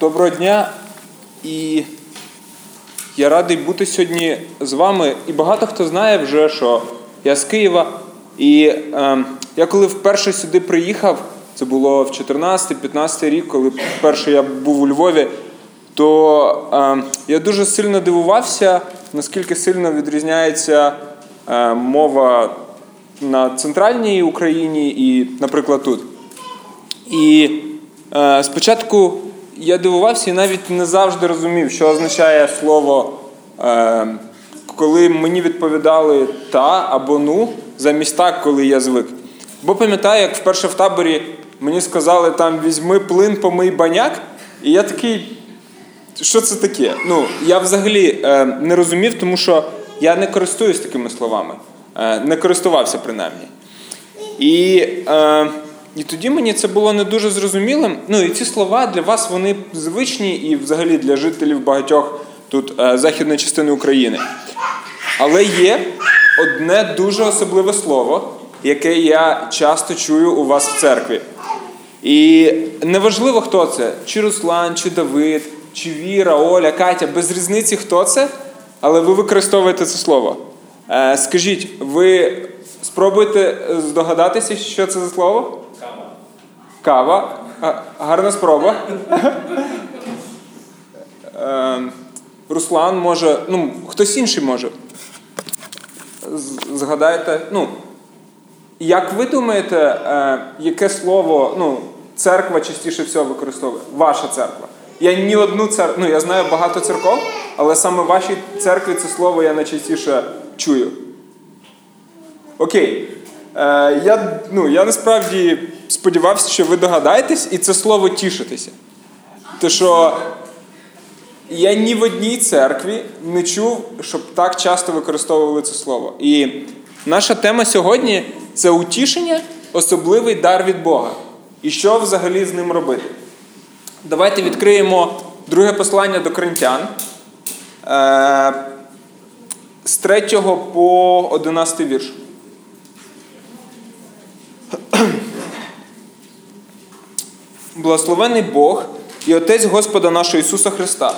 Доброго дня і я радий бути сьогодні з вами. І багато хто знає вже, що я з Києва. І е, я коли вперше сюди приїхав, це було в 14-15 рік, коли вперше я був у Львові, то е, я дуже сильно дивувався, наскільки сильно відрізняється е, мова на центральній Україні і, наприклад, тут. І е, спочатку я дивувався і навіть не завжди розумів, що означає слово, е, коли мені відповідали та або ну, замість так, коли я звик. Бо пам'ятаю, як вперше в таборі мені сказали, там візьми плин, помий баняк, і я такий. Що це таке? Ну, я взагалі е, не розумів, тому що я не користуюсь такими словами, е, не користувався принаймні. І е, і тоді мені це було не дуже зрозумілим. Ну і ці слова для вас вони звичні і взагалі для жителів багатьох тут е, західної частини України. Але є одне дуже особливе слово, яке я часто чую у вас в церкві. І неважливо, хто це: чи Руслан, чи Давид, чи Віра, Оля, Катя, без різниці, хто це, але ви використовуєте це слово. Е, скажіть, ви спробуйте здогадатися, що це за слово? Кава. Гарна спроба. Ем, Руслан може, ну, хтось інший може. Згадайте, ну, як ви думаєте, е, яке слово ну, церква частіше всього використовує? Ваша церква. Я ні одну церкву, ну я знаю багато церков, але саме в вашій церкві це слово я найчастіше чую. Окей. Е, Я ну, я насправді сподівався, що ви догадаєтесь, і це слово тішитися. То що я ні в одній церкві не чув, щоб так часто використовували це слово. І наша тема сьогодні це утішення, особливий дар від Бога. І що взагалі з ним робити? Давайте відкриємо друге послання до коринтян е, з 3 по 11 вірш. Благословений Бог і Отець Господа нашого Ісуса Христа,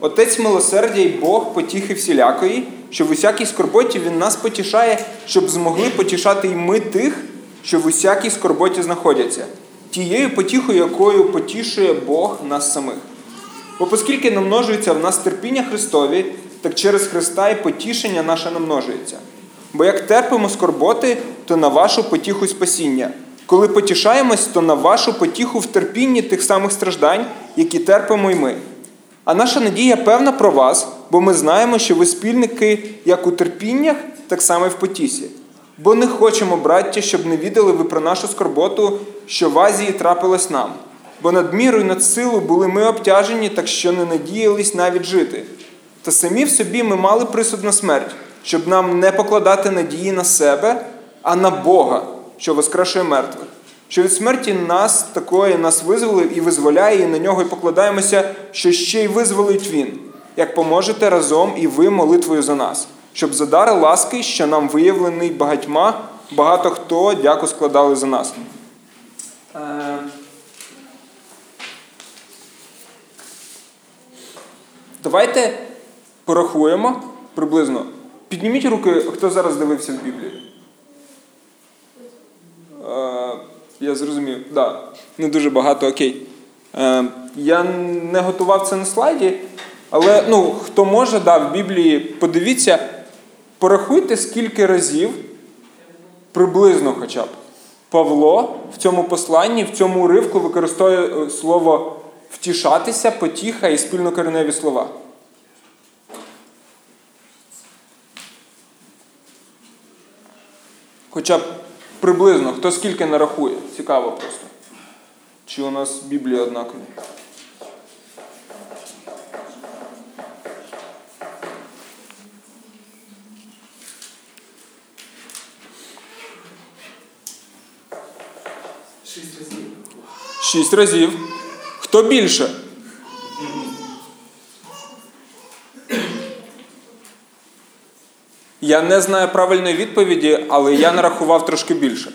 Отець милосердя і Бог потіхи всілякої, що в усякій скорботі Він нас потішає, щоб змогли потішати й ми тих, що в усякій скорботі знаходяться, тією потіхою, якою потішує Бог нас самих. Бо оскільки намножується в нас терпіння Христові, так через Христа і потішення наше намножується. Бо як терпимо скорботи, то на вашу потіху спасіння. Коли потішаємось, то на вашу потіху в терпінні тих самих страждань, які терпимо й ми. А наша надія певна про вас, бо ми знаємо, що ви спільники як у терпіннях, так само і в потісі. Бо не хочемо, браття, щоб не відали ви про нашу скорботу, що в Азії трапилось нам. Бо над мірою над силу були ми обтяжені, так що не надіялись навіть жити. Та самі в собі ми мали присуд на смерть, щоб нам не покладати надії на себе, а на Бога що воскрешує мертвих, що від смерті нас такої нас визволив і визволяє, і на нього й покладаємося, що ще й визволить Він, як поможете разом і ви молитвою за нас, щоб за дар ласки, що нам виявлений багатьма, багато хто дяку складали за нас. Е, давайте порахуємо приблизно. Підніміть руки, хто зараз дивився в Біблію. Е, я зрозумів, так, да, не дуже багато окей. Е, я не готував це на слайді, але ну, хто може, да, в Біблії подивіться, порахуйте, скільки разів, приблизно хоча б, Павло в цьому посланні, в цьому уривку використовує е, слово втішатися, потіха і спільнокореневі слова. Хоча б Приблизно, хто скільки нарахує? Цікаво просто. Чи у нас Біблія однакові? Шість разів. Шість разів. Хто більше? Я не знаю правильної відповіді, але я нарахував трошки більше.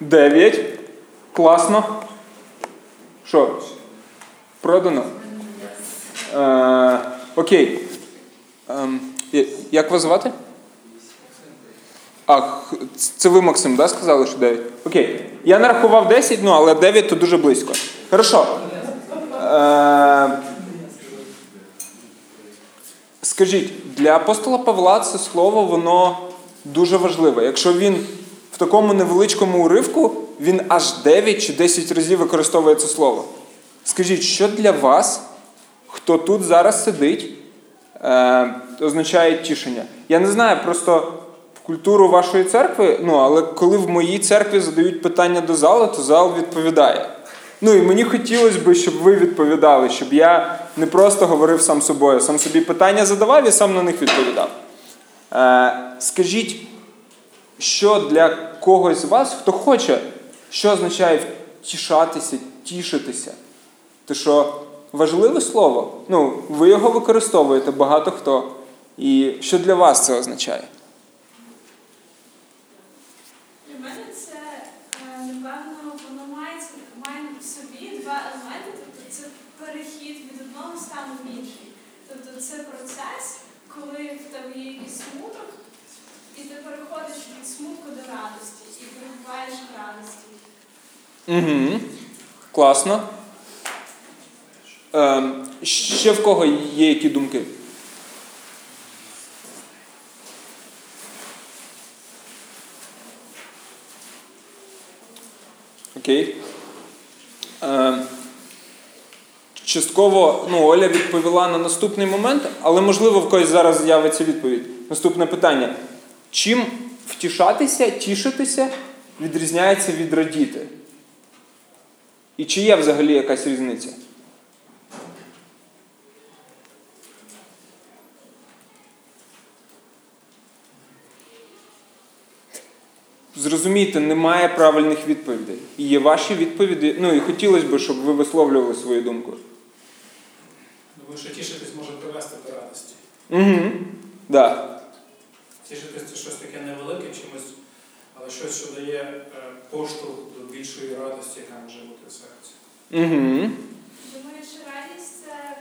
Дев'ять. Класно. Що? Продано? Е, окей. Ем, як вас звати? А, це ви, Максим, да, сказали, що 9? Окей. Я нарахував 10, ну, але 9 то дуже близько. Хорошо. Е, Скажіть, для апостола Павла це слово, воно дуже важливе. Якщо він в такому невеличкому уривку, він аж 9 чи 10 разів використовує це слово. Скажіть, що для вас, хто тут зараз сидить, е, означає тішення? Я не знаю, просто культуру вашої церкви, ну, але коли в моїй церкві задають питання до залу, то зал відповідає. Ну і мені хотілося б, щоб ви відповідали, щоб я не просто говорив сам собою, сам собі питання задавав і сам на них відповідав. Е, Скажіть, що для когось з вас, хто хоче, що означає втішатися, тішитися? Те, що важливе слово, ну, ви його використовуєте багато хто. І що для вас це означає? Це процес, коли в тебе є якийсь смуток, і ти переходиш від смутку до радості і перебуваєш в радості. Угу. Класно. Е, ще в кого є які думки? Окей. Е, Частково ну, Оля відповіла на наступний момент, але можливо в когось зараз з'явиться відповідь. Наступне питання. Чим втішатися, тішитися відрізняється від радіти? І чи є взагалі якась різниця? Зрозумійте, немає правильних відповідей. І є ваші відповіді. Ну і хотілося б, щоб ви висловлювали свою думку. Тому що тішитись може привести до радості. Угу. Да. Тішитись це щось таке невелике чимось, але щось, що дає е, поштовх до більшої радості, яка може бути в серці. Угу. Думаю, що радість це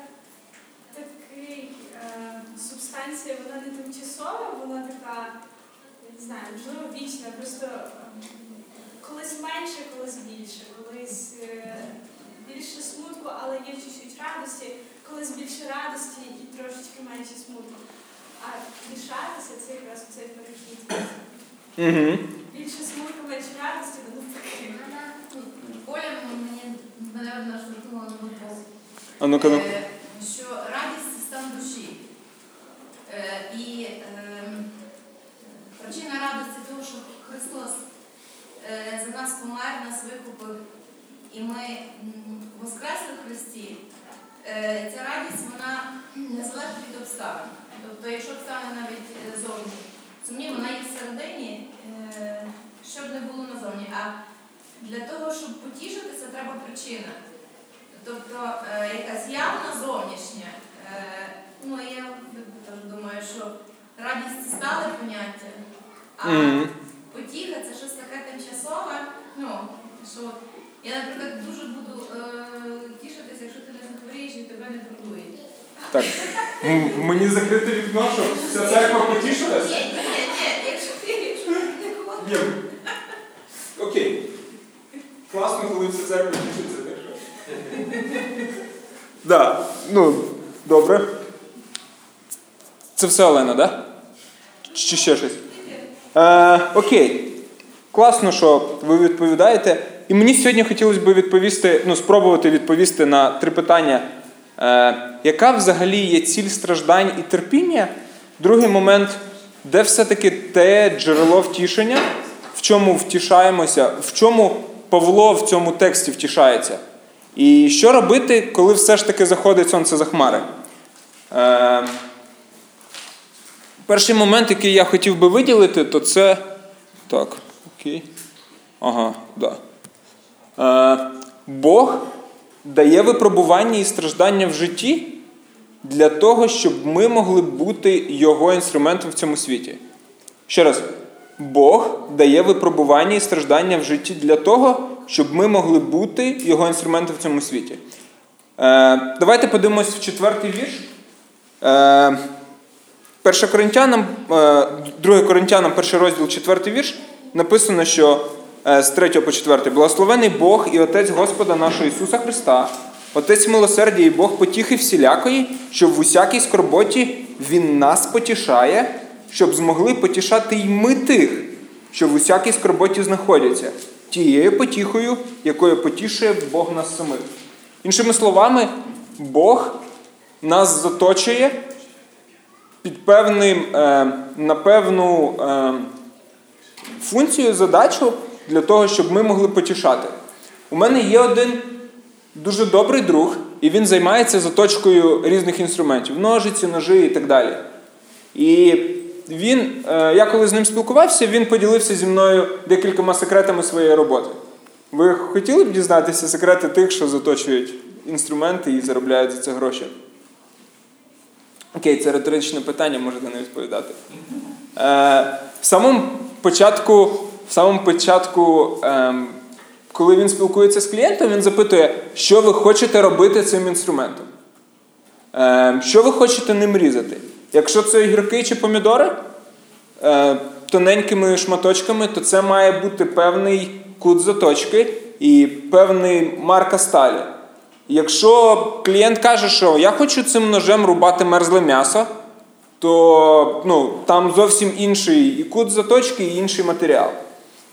такий е, субстанція, вона не тимчасова, вона така, я не знаю, можливо, вічна. Просто е, колись менше, колись більше, колись е, більше смутку, але є чуть-чуть радості колись більше радості і трошечки менше смутку. А рішатися це якраз цей перехід. Угу. Більше смутку, менше радості, то навпаки. Оля мені мене наштовхнула на думку, А ну-ка, ну. е, що радість це стан душі. Е, І ем, причина радості того, що Христос е, за нас помер, нас викупив, і ми воскресли в Христі. Е, ця радість вона не залежить від обставин. Тобто, якщо обставини навіть е, зовні сумні, вона є всередині, е, щоб не було назовні. А для того, щоб потішитися, треба причина. Тобто якась явна зовнішня. Ну, я думаю, що радість стале поняття, а потіха це щось таке тимчасове. Ну, що я, наприклад, дуже буду тішитися, якщо ти не тебе не турбують. Так. Мені закрите вікно, що вся церква потішилась? ні, ні, ні, якщо ти не. Ні. Окей. Класно, коли вся церква тішиться. так що. Да. Ну, добре. Це все Олена, да? Чи ще щось? Е, окей. Класно, що ви відповідаєте. І мені сьогодні хотілося б відповісти, ну, спробувати відповісти на три питання. Е, яка взагалі є ціль страждань і терпіння? Другий момент, де все-таки те джерело втішення, в чому втішаємося, в чому Павло в цьому тексті втішається? І що робити, коли все ж таки заходить сонце за хмари? Е, перший момент, який я хотів би виділити, то це. Так, окей. Ага, да. Е, Бог дає випробування і страждання в житті для того, щоб ми могли бути його інструментом в цьому світі. Ще раз, Бог дає випробування і страждання в житті для того, щоб ми могли бути його інструментом в цьому світі. Е, Давайте подивимось в четвертий вірш. Е, Коринтянам, е, 2 Коринтянам, перший розділ, четвертий вірш, написано, що з 3 по 4. Благословений Бог і Отець Господа нашого Ісуса Христа, Отець милосердя і Бог потіхи всілякої, щоб в усякій скорботі Він нас потішає, щоб змогли потішати й ми тих, що в усякій скорботі знаходяться, тією потіхою, якою потішує Бог нас самих. Іншими словами, Бог нас заточує під певним, е, на певну е, функцію, задачу для того, щоб ми могли потішати. У мене є один дуже добрий друг, і він займається заточкою різних інструментів ножиці, ножи і так далі. І він, е, я коли з ним спілкувався, він поділився зі мною декількома секретами своєї роботи. Ви хотіли б дізнатися секрети тих, що заточують інструменти і заробляють за це гроші? Окей, це риторичне питання, можете не відповідати. Е, в самому початку, в самому початку е, коли він спілкується з клієнтом, він запитує, що ви хочете робити цим інструментом. Е, що ви хочете ним різати? Якщо це огірки чи помідори е, тоненькими шматочками, то це має бути певний кут заточки і певний марка сталі. Якщо клієнт каже, що я хочу цим ножем рубати мерзле м'ясо, то ну, там зовсім інший і кут заточки, і інший матеріал.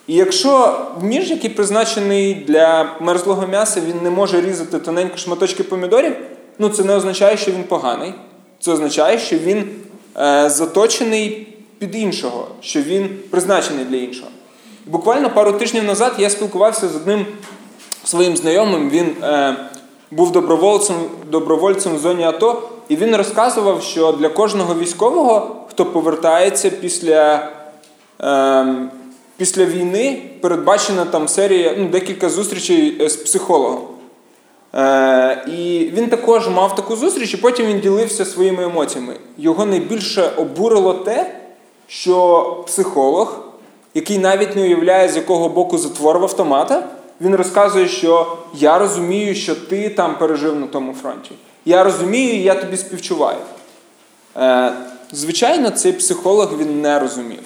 І якщо ніж, який призначений для мерзлого м'яса, він не може різати тоненькі шматочки помідорів, ну це не означає, що він поганий. Це означає, що він е, заточений під іншого, що він призначений для іншого. Буквально пару тижнів назад я спілкувався з одним своїм знайомим. Він е, був добровольцем, добровольцем в зоні АТО, і він розказував, що для кожного військового, хто повертається після е, після війни, передбачена там серія, ну, декілька зустрічей з психологом. Е, І він також мав таку зустріч, і потім він ділився своїми емоціями. Його найбільше обурило те, що психолог, який навіть не уявляє, з якого боку затворив автомата, він розказує, що я розумію, що ти там пережив на тому фронті. Я розумію, я тобі співчуваю. Е, Звичайно, цей психолог він не розумів.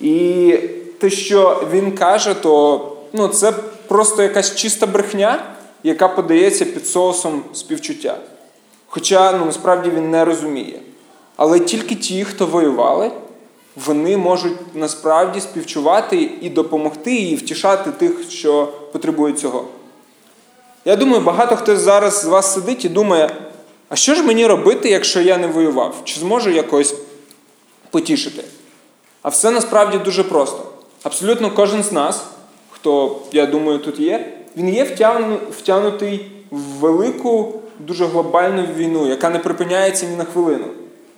І те, що він каже, то ну, це просто якась чиста брехня, яка подається під соусом співчуття. Хоча ну, насправді він не розуміє. Але тільки ті, хто воювали, вони можуть насправді співчувати і допомогти, і втішати тих, що потребують цього. Я думаю, багато хто зараз з вас сидить і думає, а що ж мені робити, якщо я не воював? Чи зможу якось потішити? А все насправді дуже просто. Абсолютно кожен з нас, хто, я думаю, тут є, він є втягнутий в велику, дуже глобальну війну, яка не припиняється ні на хвилину.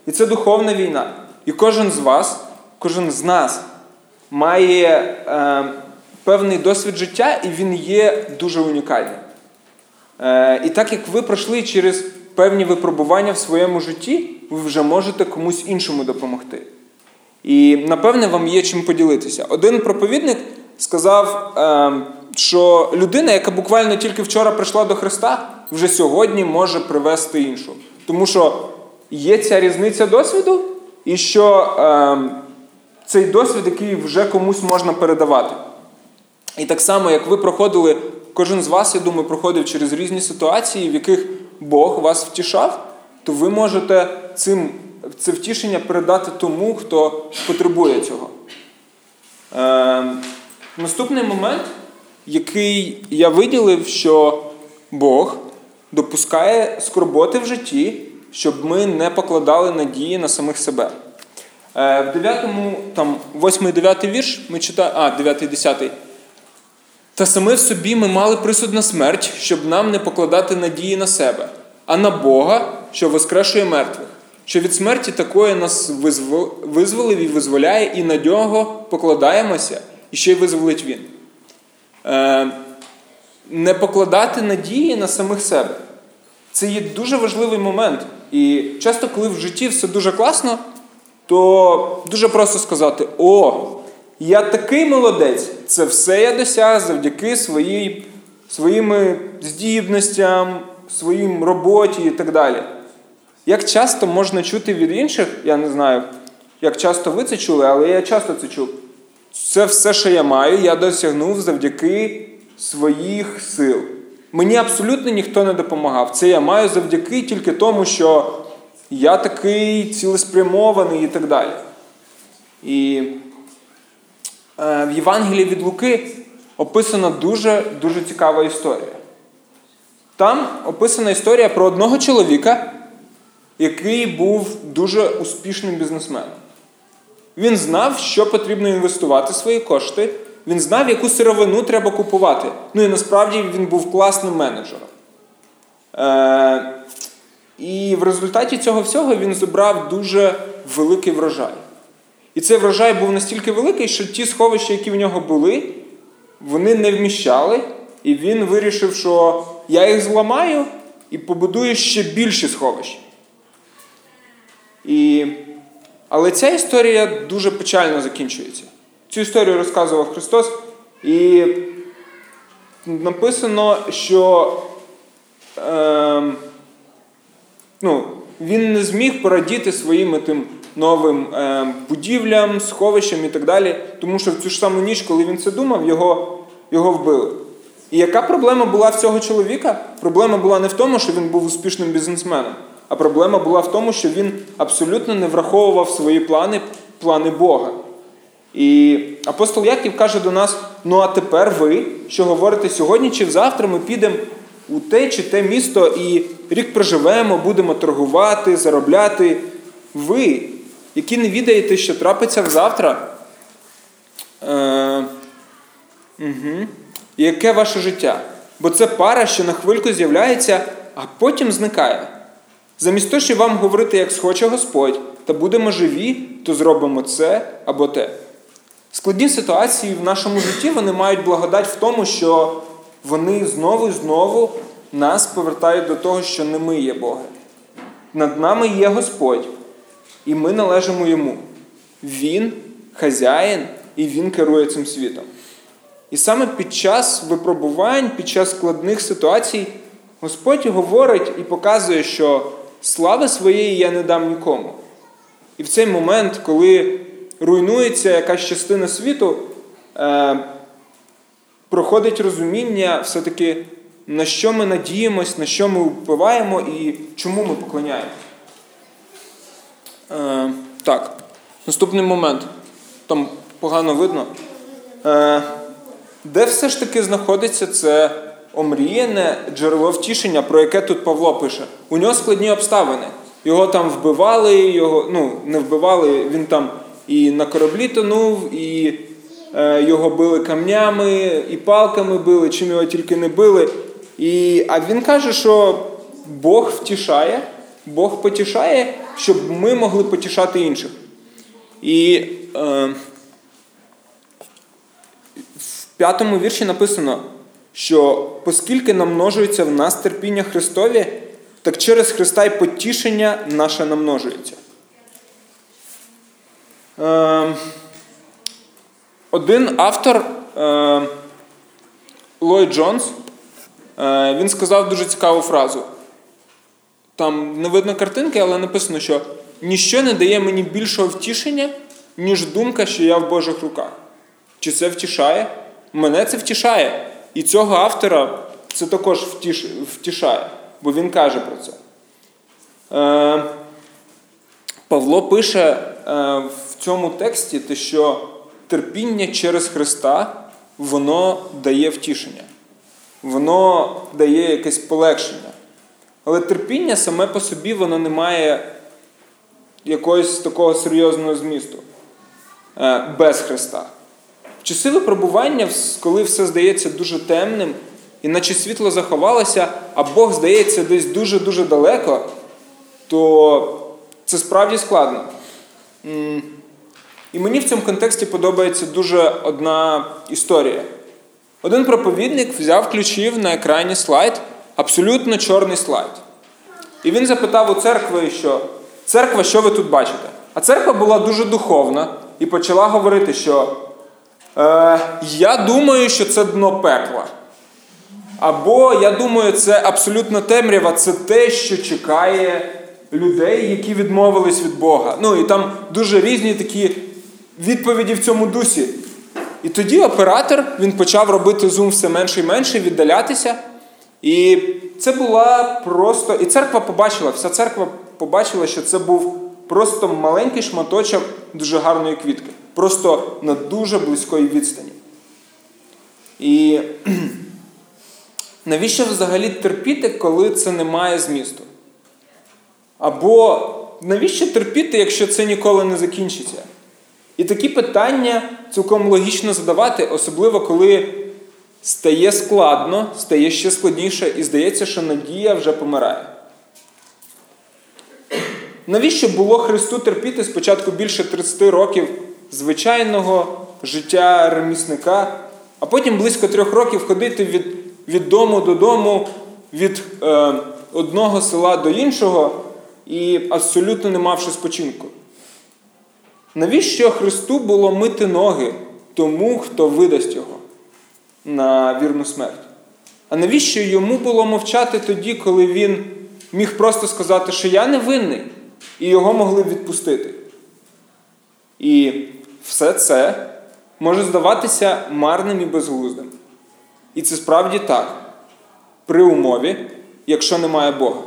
І це духовна війна. І кожен з вас, кожен з нас має е, певний досвід життя, і він є дуже унікальним. Е, І так як ви пройшли через певні випробування в своєму житті, ви вже можете комусь іншому допомогти. І напевне вам є чим поділитися. Один проповідник сказав, ем, що людина, яка буквально тільки вчора прийшла до Христа, вже сьогодні може привести іншу. Тому що є ця різниця досвіду, і що ем, цей досвід, який вже комусь можна передавати. І так само, як ви проходили, кожен з вас, я думаю, проходив через різні ситуації, в яких Бог вас втішав, то ви можете цим це втішення передати тому, хто потребує цього. Е, Наступний момент, який я виділив, що Бог допускає скорботи в житті, щоб ми не покладали надії на самих себе. Е, В 9, там, 8 9 вірш ми читаємо, а, 9 10. Та саме в собі ми мали присуд на смерть, щоб нам не покладати надії на себе, а на Бога, що воскрешує мертвих що від смерті такої нас визволив і визволяє, і на нього покладаємося, і ще й визволить Він. Е, не покладати надії на самих себе. Це є дуже важливий момент. І часто, коли в житті все дуже класно, то дуже просто сказати: О, Я такий молодець, це все я досяг завдяки своїй, своїм здібностям, своїм роботі і так далі. Як часто можна чути від інших, я не знаю, як часто ви це чули, але я часто це чув. Це все, що я маю, я досягнув завдяки своїх сил. Мені абсолютно ніхто не допомагав. Це я маю завдяки тільки тому, що я такий цілеспрямований і так далі. І е, в Євангелії від Луки описана дуже дуже цікава історія. Там описана історія про одного чоловіка, який був дуже успішним бізнесменом. Він знав, що потрібно інвестувати свої кошти. Він знав, яку сировину треба купувати. Ну і насправді він був класним менеджером. Е, І в результаті цього всього він зібрав дуже великий врожай. І цей врожай був настільки великий, що ті сховища, які в нього були, вони не вміщали. І він вирішив, що я їх зламаю і побудую ще більші сховища. І... Але ця історія дуже печально закінчується. Цю історію розказував Христос, і написано, що е, ну, він не зміг порадіти своїм тим новим е, будівлям, сховищам і так далі, тому що в цю ж саму ніч, коли він це думав, його, його вбили. І яка проблема була в цього чоловіка? Проблема була не в тому, що він був успішним бізнесменом, а проблема була в тому, що він абсолютно не враховував свої плани, плани Бога. І апостол Яків каже до нас: ну а тепер ви, що говорите сьогодні чи завтра, ми підемо у те чи те місто і рік проживемо, будемо торгувати, заробляти. Ви, які не відаєте, що трапиться завтра. Е, угу. Яке ваше життя? Бо це пара, що на хвильку з'являється, а потім зникає. Замість того, щоб вам говорити, як схоче Господь, та будемо живі, то зробимо це або те. Складні ситуації в нашому житті вони мають благодать в тому, що вони знову і знову нас повертають до того, що не ми є Боги. Над нами є Господь, і ми належимо Йому. Він хазяїн, і Він керує цим світом. І саме під час випробувань, під час складних ситуацій, Господь говорить і показує, що слави своєї я не дам нікому. І в цей момент, коли руйнується якась частина світу, е, проходить розуміння все-таки, на що ми надіємось, на що ми впливаємо і чому ми поклоняємо. Е, так, наступний момент. Там погано видно. Е, де все ж таки знаходиться це омріяне джерело втішення, про яке тут Павло пише? У нього складні обставини. Його там вбивали, його, ну, не вбивали, він там і на кораблі тонув, і е, його били камнями, і палками били, чим його тільки не били. І, А він каже, що Бог втішає, Бог потішає, щоб ми могли потішати інших. І е, в п'ятому вірші написано, що оскільки намножується в нас терпіння Христові, так через Христа й потішення наше намножується. Е, один автор Ллойд Джонс, е, він сказав дуже цікаву фразу. Там не видно картинки, але написано, що ніщо не дає мені більшого втішення, ніж думка, що я в Божих руках. Чи це втішає? Мене це втішає. І цього автора це також втіш, втішає, бо він каже про це. Е, Павло пише е, в цьому тексті, те, що терпіння через Христа воно дає втішення, воно дає якесь полегшення. Але терпіння саме по собі воно не має якогось такого серйозного змісту е, без Христа. Часи випробування, коли все здається дуже темним, і наче світло заховалося, а Бог здається десь дуже-дуже далеко, то це справді складно. І мені в цьому контексті подобається дуже одна історія. Один проповідник взяв включив на екрані слайд, абсолютно чорний слайд. І він запитав у церкви, що церква, що ви тут бачите? А церква була дуже духовна і почала говорити, що Е, Я думаю, що це дно пекла. Або я думаю, це абсолютно темрява, це те, що чекає людей, які відмовились від Бога. Ну і там дуже різні такі відповіді в цьому дусі. І тоді оператор він почав робити зум все менше і менше, віддалятися. І це була просто. І церква побачила, вся церква побачила, що це був просто маленький шматочок дуже гарної квітки. Просто на дуже близької відстані. І навіщо взагалі терпіти, коли це не має змісту? Або навіщо терпіти, якщо це ніколи не закінчиться? І такі питання цілком логічно задавати, особливо коли стає складно, стає ще складніше, і здається, що надія вже помирає. Навіщо було Христу терпіти спочатку більше 30 років звичайного життя ремісника, а потім близько трьох років ходити від від дому додому, від е, одного села до іншого і абсолютно не мавши спочинку? Навіщо Христу було мити ноги тому, хто видасть його на вірну смерть? А навіщо йому було мовчати тоді, коли він міг просто сказати, що я не винний, і його могли відпустити? І все це може здаватися марним і безглуздим. І це справді так, при умові, якщо немає Бога.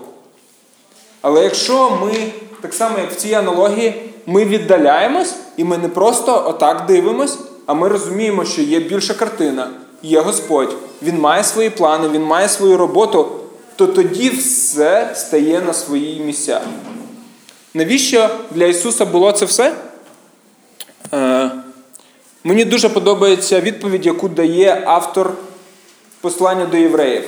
Але якщо ми, так само як в цій аналогії, ми віддаляємось, і ми не просто отак дивимось, а ми розуміємо, що є більша картина, є Господь, Він має свої плани, Він має свою роботу, то тоді все стає на свої місця. Навіщо для Ісуса було це все? Е, Мені дуже подобається відповідь, яку дає автор послання до євреїв.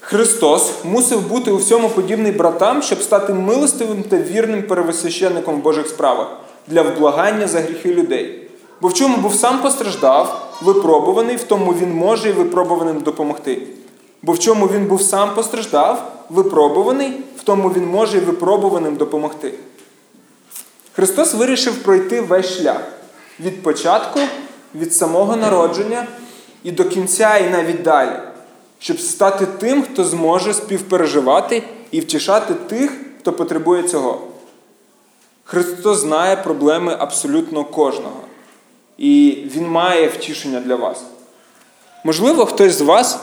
Христос мусив бути у всьому подібний братам, щоб стати милостивим та вірним первосвященником в Божих справах для вблагання за гріхи людей. Бо в чому був сам постраждав, випробуваний, в тому він може і випробуваним допомогти. Бо в чому він був сам постраждав, випробуваний, в тому він може і випробуваним допомогти. Христос вирішив пройти весь шлях від початку, від самого народження і до кінця, і навіть далі, щоб стати тим, хто зможе співпереживати і втішати тих, хто потребує цього. Христос знає проблеми абсолютно кожного. І Він має втішення для вас. Можливо, хтось з вас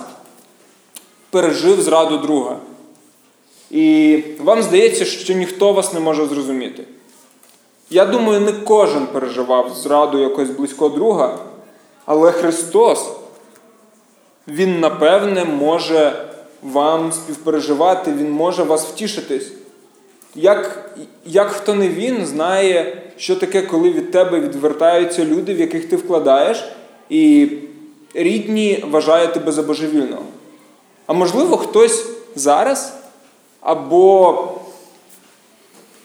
пережив зраду друга. І вам здається, що ніхто вас не може зрозуміти. Я думаю, не кожен переживав зраду якогось близького друга, але Христос, Він, напевне, може вам співпереживати, Він може вас втішитись. Як як хто не він, знає, що таке, коли від тебе відвертаються люди, в яких ти вкладаєш, і рідні вважають тебе за божевільного. А можливо, хтось зараз або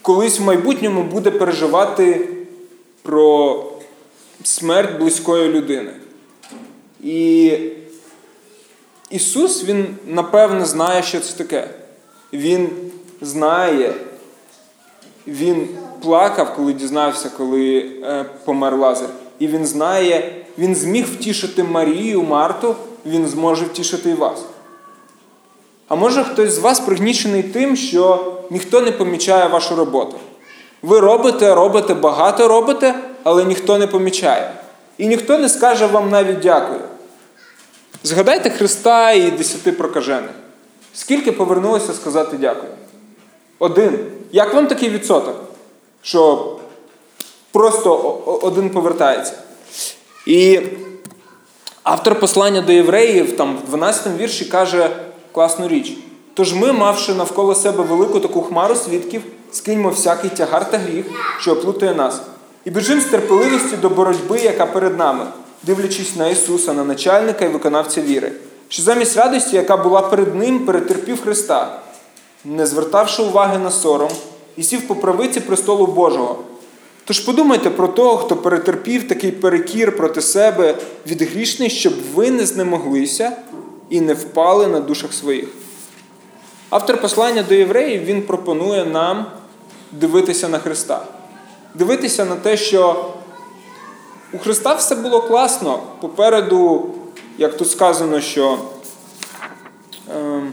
колись в майбутньому буде переживати про смерть близької людини. І Ісус, Він, напевне, знає, що це таке. Він знає, Він плакав, коли дізнався, коли е, помер Лазар. І він знає, він зміг втішити Марію, Марту, він зможе втішити і вас. А може хтось з вас пригнічений тим, що ніхто не помічає вашу роботу. Ви робите, робите, багато робите, але ніхто не помічає. І ніхто не скаже вам навіть дякую. Згадайте Христа і десяти прокажених. Скільки повернулося сказати дякую? Один. Як вам такий відсоток? Що просто один повертається. І автор послання до євреїв там в 12 вірші каже класну річ. Тож ми, мавши навколо себе велику таку хмару свідків, скиньмо всякий тягар та гріх, що оплутує нас, і біжимо з терпеливістю до боротьби, яка перед нами, дивлячись на Ісуса, на начальника і виконавця віри, що замість радості, яка була перед Ним, перетерпів Христа, не звертавши уваги на сором, і сів по правиці престолу Божого. Тож подумайте про того, хто перетерпів такий перекір проти себе від грішний, щоб ви не знемоглися і не впали на душах своїх. Автор послання до євреїв він пропонує нам дивитися на Христа, дивитися на те, що у Христа все було класно. Попереду, як тут сказано, що ем,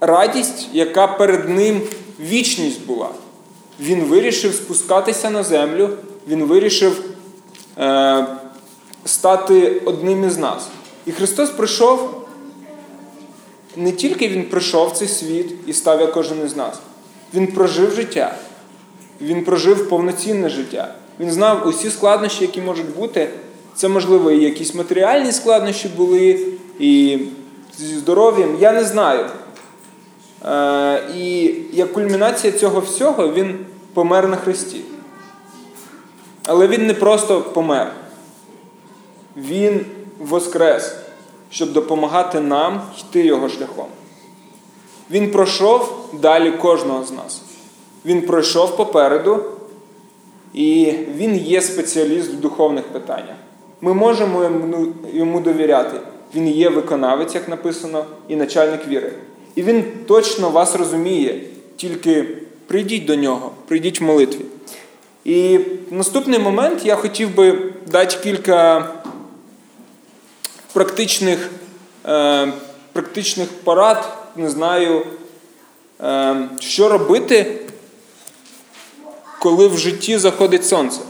радість, яка перед ним вічність була. Він вирішив спускатися на землю, він вирішив е, стати одним із нас. І Христос прийшов, не тільки Він прийшов в цей світ і став як кожен із нас. Він прожив життя, він прожив повноцінне життя. Він знав усі складнощі, які можуть бути. Це, можливо, і якісь матеріальні складнощі були, і зі здоров'ям. Я не знаю. Е, і як кульмінація цього всього, він помер на Христі. Але він не просто помер. Він воскрес, щоб допомагати нам йти його шляхом. Він пройшов далі кожного з нас. Він пройшов попереду, і він є спеціаліст в духовних питаннях. Ми можемо йому довіряти. Він є виконавець, як написано, і начальник віри. І він точно вас розуміє, тільки прийдіть до нього, прийдіть в молитві. І наступний момент я хотів би дати кілька практичних е, практичних порад, не знаю, е, що робити, коли в житті заходить сонце.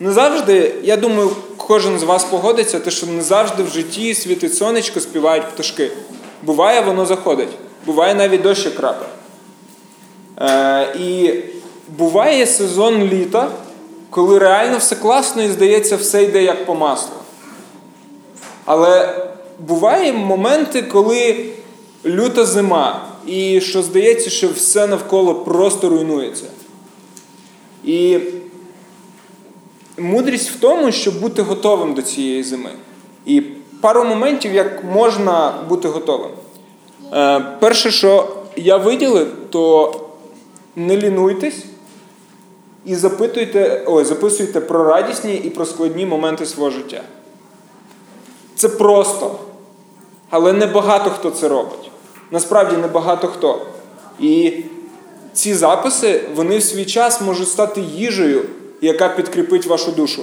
Не завжди, я думаю, кожен з вас погодиться, те, що не завжди в житті світить сонечко, співають пташки. Буває, воно заходить. Буває навіть дощі крапе. Е, І буває сезон літа, коли реально все класно і здається, все йде як по маслу. Але буває моменти, коли люта зима, і що здається, що все навколо просто руйнується. І мудрість в тому, щоб бути готовим до цієї зими. І пару моментів, як можна бути готовим. Е, перше, що я виділив, то не лінуйтесь і запитуйте, ой, записуйте про радісні і про складні моменти свого життя. Це просто. Але не багато хто це робить. Насправді не багато хто. І ці записи, вони в свій час можуть стати їжею, яка підкріпить вашу душу.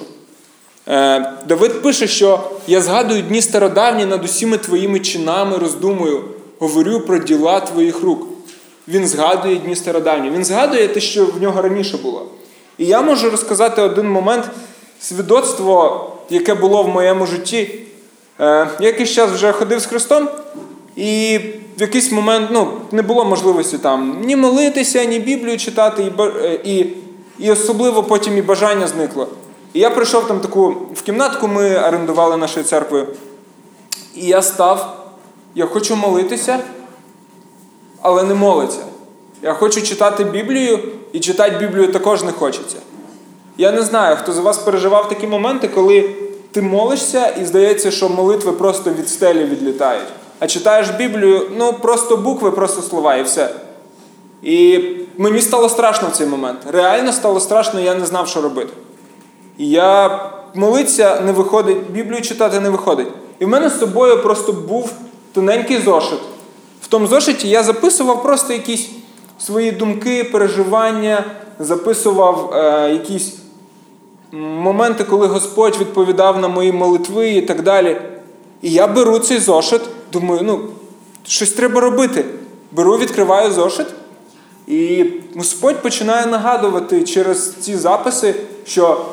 Е, Давид пише, що я згадую дні стародавні над усіми твоїми чинами, роздумую, говорю про діла твоїх рук. Він згадує дні стародавні. Він згадує те, що в нього раніше було. І я можу розказати один момент свідоцтво, яке було в моєму житті. Е, якийсь час вже ходив з Христом, і в якийсь момент ну, не було можливості там ні молитися, ні Біблію читати, і е, і, і особливо потім і бажання зникло. І я прийшов там таку в кімнатку, ми орендували нашою церквою. І я став, я хочу молитися, але не молиться. Я хочу читати Біблію, і читати Біблію також не хочеться. Я не знаю, хто з вас переживав такі моменти, коли ти молишся і здається, що молитви просто від стелі відлітають. А читаєш Біблію, ну просто букви, просто слова і все. І мені стало страшно в цей момент. Реально стало страшно, я не знав, що робити. І я молитися не виходить, Біблію читати не виходить. І в мене з собою просто був тоненький зошит. В тому зошиті я записував просто якісь свої думки, переживання, записував е, якісь моменти, коли Господь відповідав на мої молитви і так далі. І я беру цей зошит, думаю, ну, щось треба робити. Беру, відкриваю зошит, і Господь починає нагадувати через ці записи, що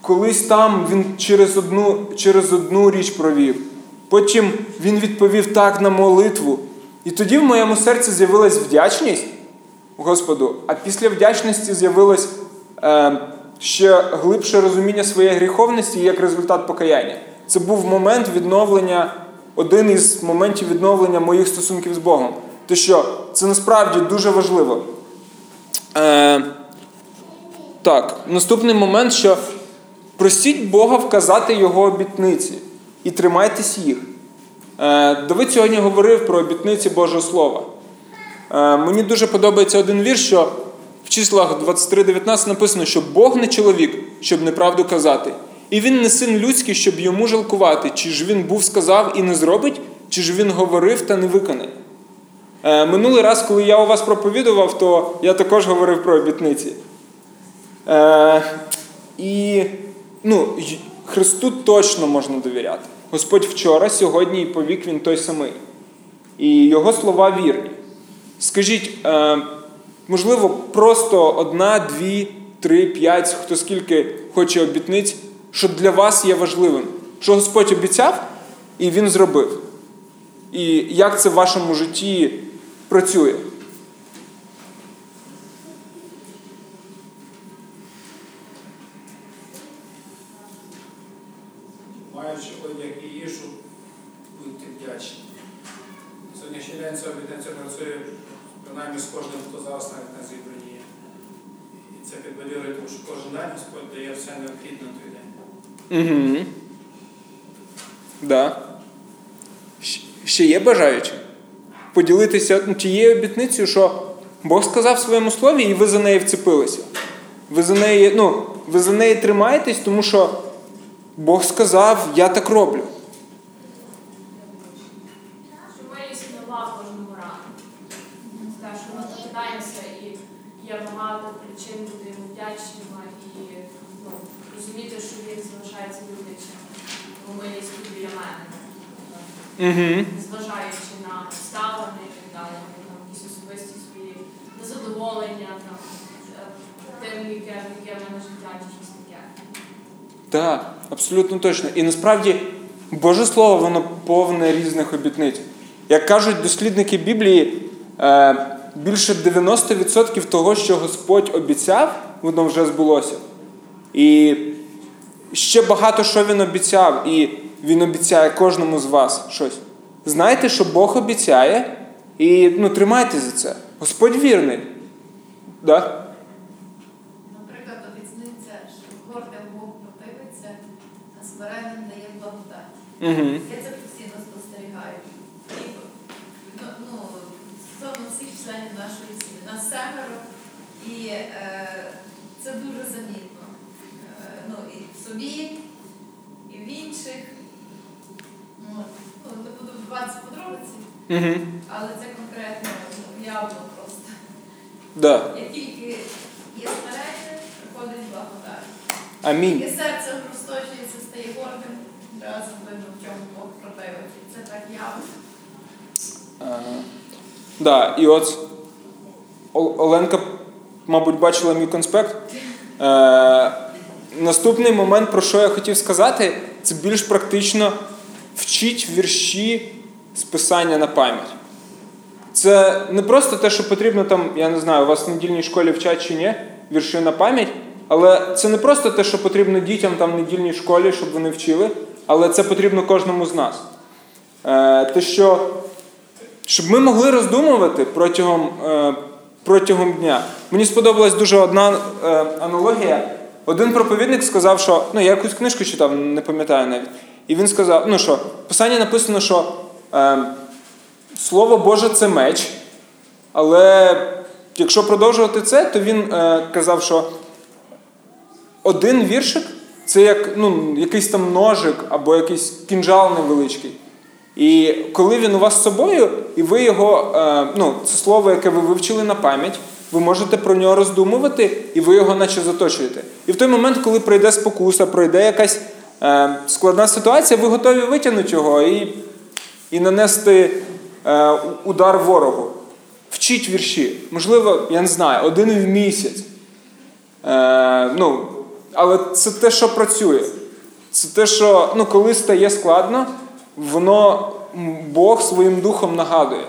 колись там він через одну, через одну річ провів. Потім він відповів так на молитву. І тоді в моєму серці з'явилась вдячність Господу, а після вдячності з'явилось е, ще глибше розуміння своєї гріховності як результат покаяння. Це був момент відновлення, один із моментів відновлення моїх стосунків з Богом. То що це насправді дуже важливо. Е, Так, наступний момент, що просіть Бога вказати Його обітниці і тримайтесь їх. Е, Давид сьогодні говорив про обітниці Божого Слова. Е, Мені дуже подобається один вірш, що числах 23.19 написано, що Бог не чоловік, щоб неправду казати. І він не син людський, щоб йому жалкувати, чи ж він був сказав і не зробить, чи ж він говорив та не виконає. Е, минулий раз, коли я у вас проповідував, то я також говорив про обітниці. Е, І ну, Христу точно можна довіряти. Господь вчора, сьогодні і повік Він той самий. І Його слова вірні. Скажіть, е, можливо, просто одна, дві, три, п'ять, хто скільки хоче обітниць, що для вас є важливим, що Господь обіцяв і Він зробив. І як це в вашому житті працює? Маючи одяг і їжу, будьте вдячні. Сьогоднішній день ця обітниця працює принаймні з кожним, хто зараз навіть на зібранні є. І це підбадьорює, тому що кожен день Господь дає все необхідне на той день. Угу. Да. Ще є бажаючі? Поділитися ну, тією обітницею, що Бог сказав в своєму слові, і ви за неї вцепилися. Ви за неї, ну, ви за неї тримаєтесь, тому що Бог сказав, я так роблю. Що милість нова кожного ранку. Те, що ми прокидаємося і є багато причин бути йому вдячними і ну, розуміти, що він залишається люблячим. Бо милість тут біля мене. Угу. Незважаючи на обставини і так далі, там якісь особисті свої незадоволення, там, е, тим, яке, яке в мене життя чи щось таке. Так, абсолютно точно. І насправді Боже Слово, воно повне різних обітниць. Як кажуть дослідники Біблії, е, більше 90% того, що Господь обіцяв, воно вже збулося. І ще багато що він обіцяв, і він обіцяє кожному з вас щось. Знайте, що Бог обіцяє, і ну, тримайтеся за це. Господь вірний. Да? Наприклад, обіцниця, що гордим Бог противиться, а смиренним дає благодать. Угу. Я це постійно спостерігаю. Ну, ну, стосовно всіх членів нашої сім'ї. Нас семеро, і е, це дуже замітно. Е, ну, і в собі, і в інших. Ну, не буду вдаватися подробиці, Угу. але це конкретно явно просто. Да. Як тільки є смирення, приходить благодать. Амінь. Тільки серце розточується, стає гордим, разом видно, в чому Бог противить. Це так явно. Ага. Да, і от Оленка, мабуть, бачила мій конспект. Е, наступний момент, про що я хотів сказати, це більш практично вчіть вірші з писання на пам'ять. Це не просто те, що потрібно там, я не знаю, у вас в недільній школі вчать чи ні, вірші на пам'ять, але це не просто те, що потрібно дітям там в недільній школі, щоб вони вчили, але це потрібно кожному з нас. Е, те, що щоб ми могли роздумувати протягом, е, протягом дня. Мені сподобалась дуже одна е, аналогія. Один проповідник сказав, що ну я якусь книжку читав, не пам'ятаю навіть. І він сказав: ну що, в писанні написано, що е, Слово Боже це меч, але якщо продовжувати це, то він е, казав, що один віршик це як ну, якийсь там ножик або якийсь кінжал невеличкий. І коли він у вас з собою, і ви його, е, ну, це слово, яке ви вивчили на пам'ять, ви можете про нього роздумувати, і ви його наче заточуєте. І в той момент, коли пройде спокуса, пройде якась складна ситуація, ви готові витягнути його і, і нанести е, удар ворогу. Вчіть вірші. Можливо, я не знаю, один в місяць. Е, ну, але це те, що працює. Це те, що ну, коли стає складно, воно Бог своїм духом нагадує.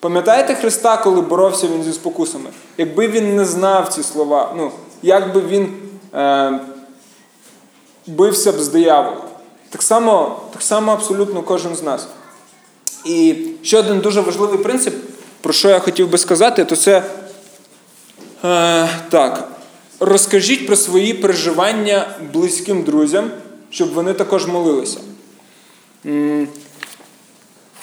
Пам'ятаєте Христа, коли боровся він зі спокусами? Якби він не знав ці слова, ну, як би він е, бився б з дияволом. Так само, так само абсолютно кожен з нас. І ще один дуже важливий принцип, про що я хотів би сказати, то це е, так. Розкажіть про свої переживання близьким друзям, щоб вони також молилися.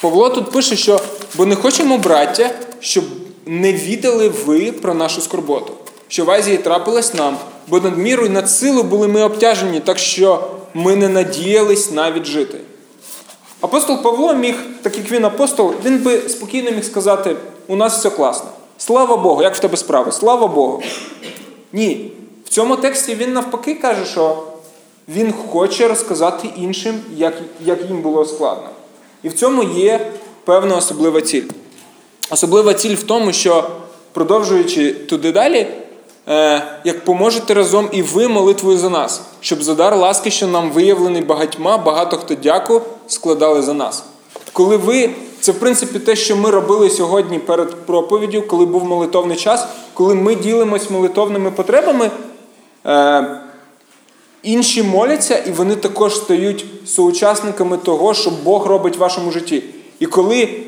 Павло тут пише, що бо не хочемо, браття, щоб не відали ви про нашу скорботу, що в Азії трапилась нам, бо над мірою і над силу були ми обтяжені, так що ми не надіялись навіть жити. Апостол Павло міг, так як він апостол, він би спокійно міг сказати: у нас все класно. Слава Богу, як в тебе справи? Слава Богу. Ні. В цьому тексті він навпаки каже, що він хоче розказати іншим, як, як їм було складно. І в цьому є певна особлива ціль. Особлива ціль в тому, що продовжуючи туди далі, як поможете разом і ви молитвою за нас, щоб за дар ласки, що нам виявлений багатьма, багато хто дяку складали за нас. Коли ви, це в принципі те, що ми робили сьогодні перед проповіддю, коли був молитовний час, коли ми ділимось молитовними потребами, е, інші моляться, і вони також стають соучасниками того, що Бог робить в вашому житті. І коли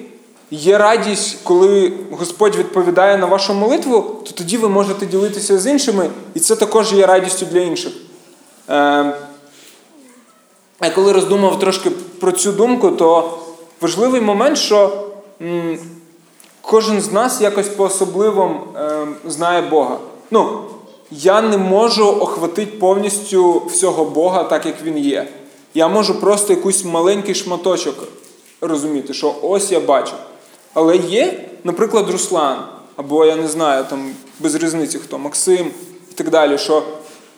є радість, коли Господь відповідає на вашу молитву, то тоді ви можете ділитися з іншими, і це також є радістю для інших. Е, я коли роздумав трошки про цю думку, то важливий момент, що кожен з нас якось по-особливому е, знає Бога. Ну, я не можу охватити повністю всього Бога, так як Він є. Я можу просто якийсь маленький шматочок розуміти, що ось я бачу. Але є, наприклад, Руслан, або я не знаю, там без різниці хто, Максим і так далі, що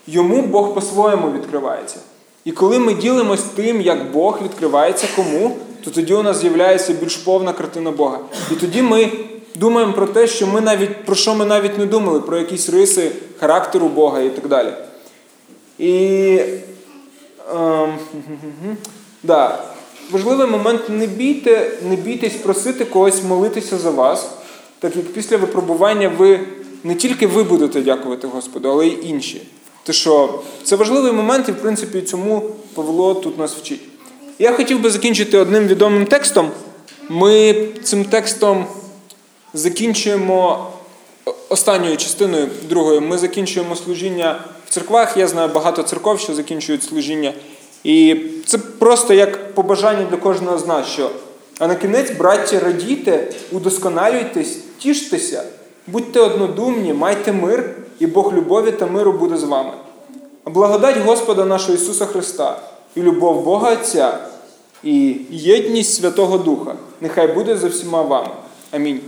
йому Бог по-своєму відкривається. І коли ми ділимось тим, як Бог відкривається кому, то тоді у нас з'являється більш повна картина Бога. І тоді ми думаємо про те, що ми навіть про що ми навіть не думали, про якісь риси характеру Бога і так далі. І ем, да, важливий момент не бійте, не бійтесь просити когось молитися за вас, так як після випробування ви не тільки ви будете дякувати Господу, але й інші. Те, що це важливий момент, і в принципі цьому Павло тут нас вчить. Я хотів би закінчити одним відомим текстом. Ми цим текстом закінчуємо останньою частиною другою. Ми закінчуємо служіння в церквах. Я знаю багато церков, що закінчують служіння. І це просто як побажання для кожного з нас, що а на кінець, браття, радійте, удосконалюйтесь, тіштеся, будьте однодумні, майте мир, і Бог любові та миру буде з вами. А благодать Господа нашого Ісуса Христа і любов Бога Отця, і єдність Святого Духа нехай буде за всіма вами. Амінь.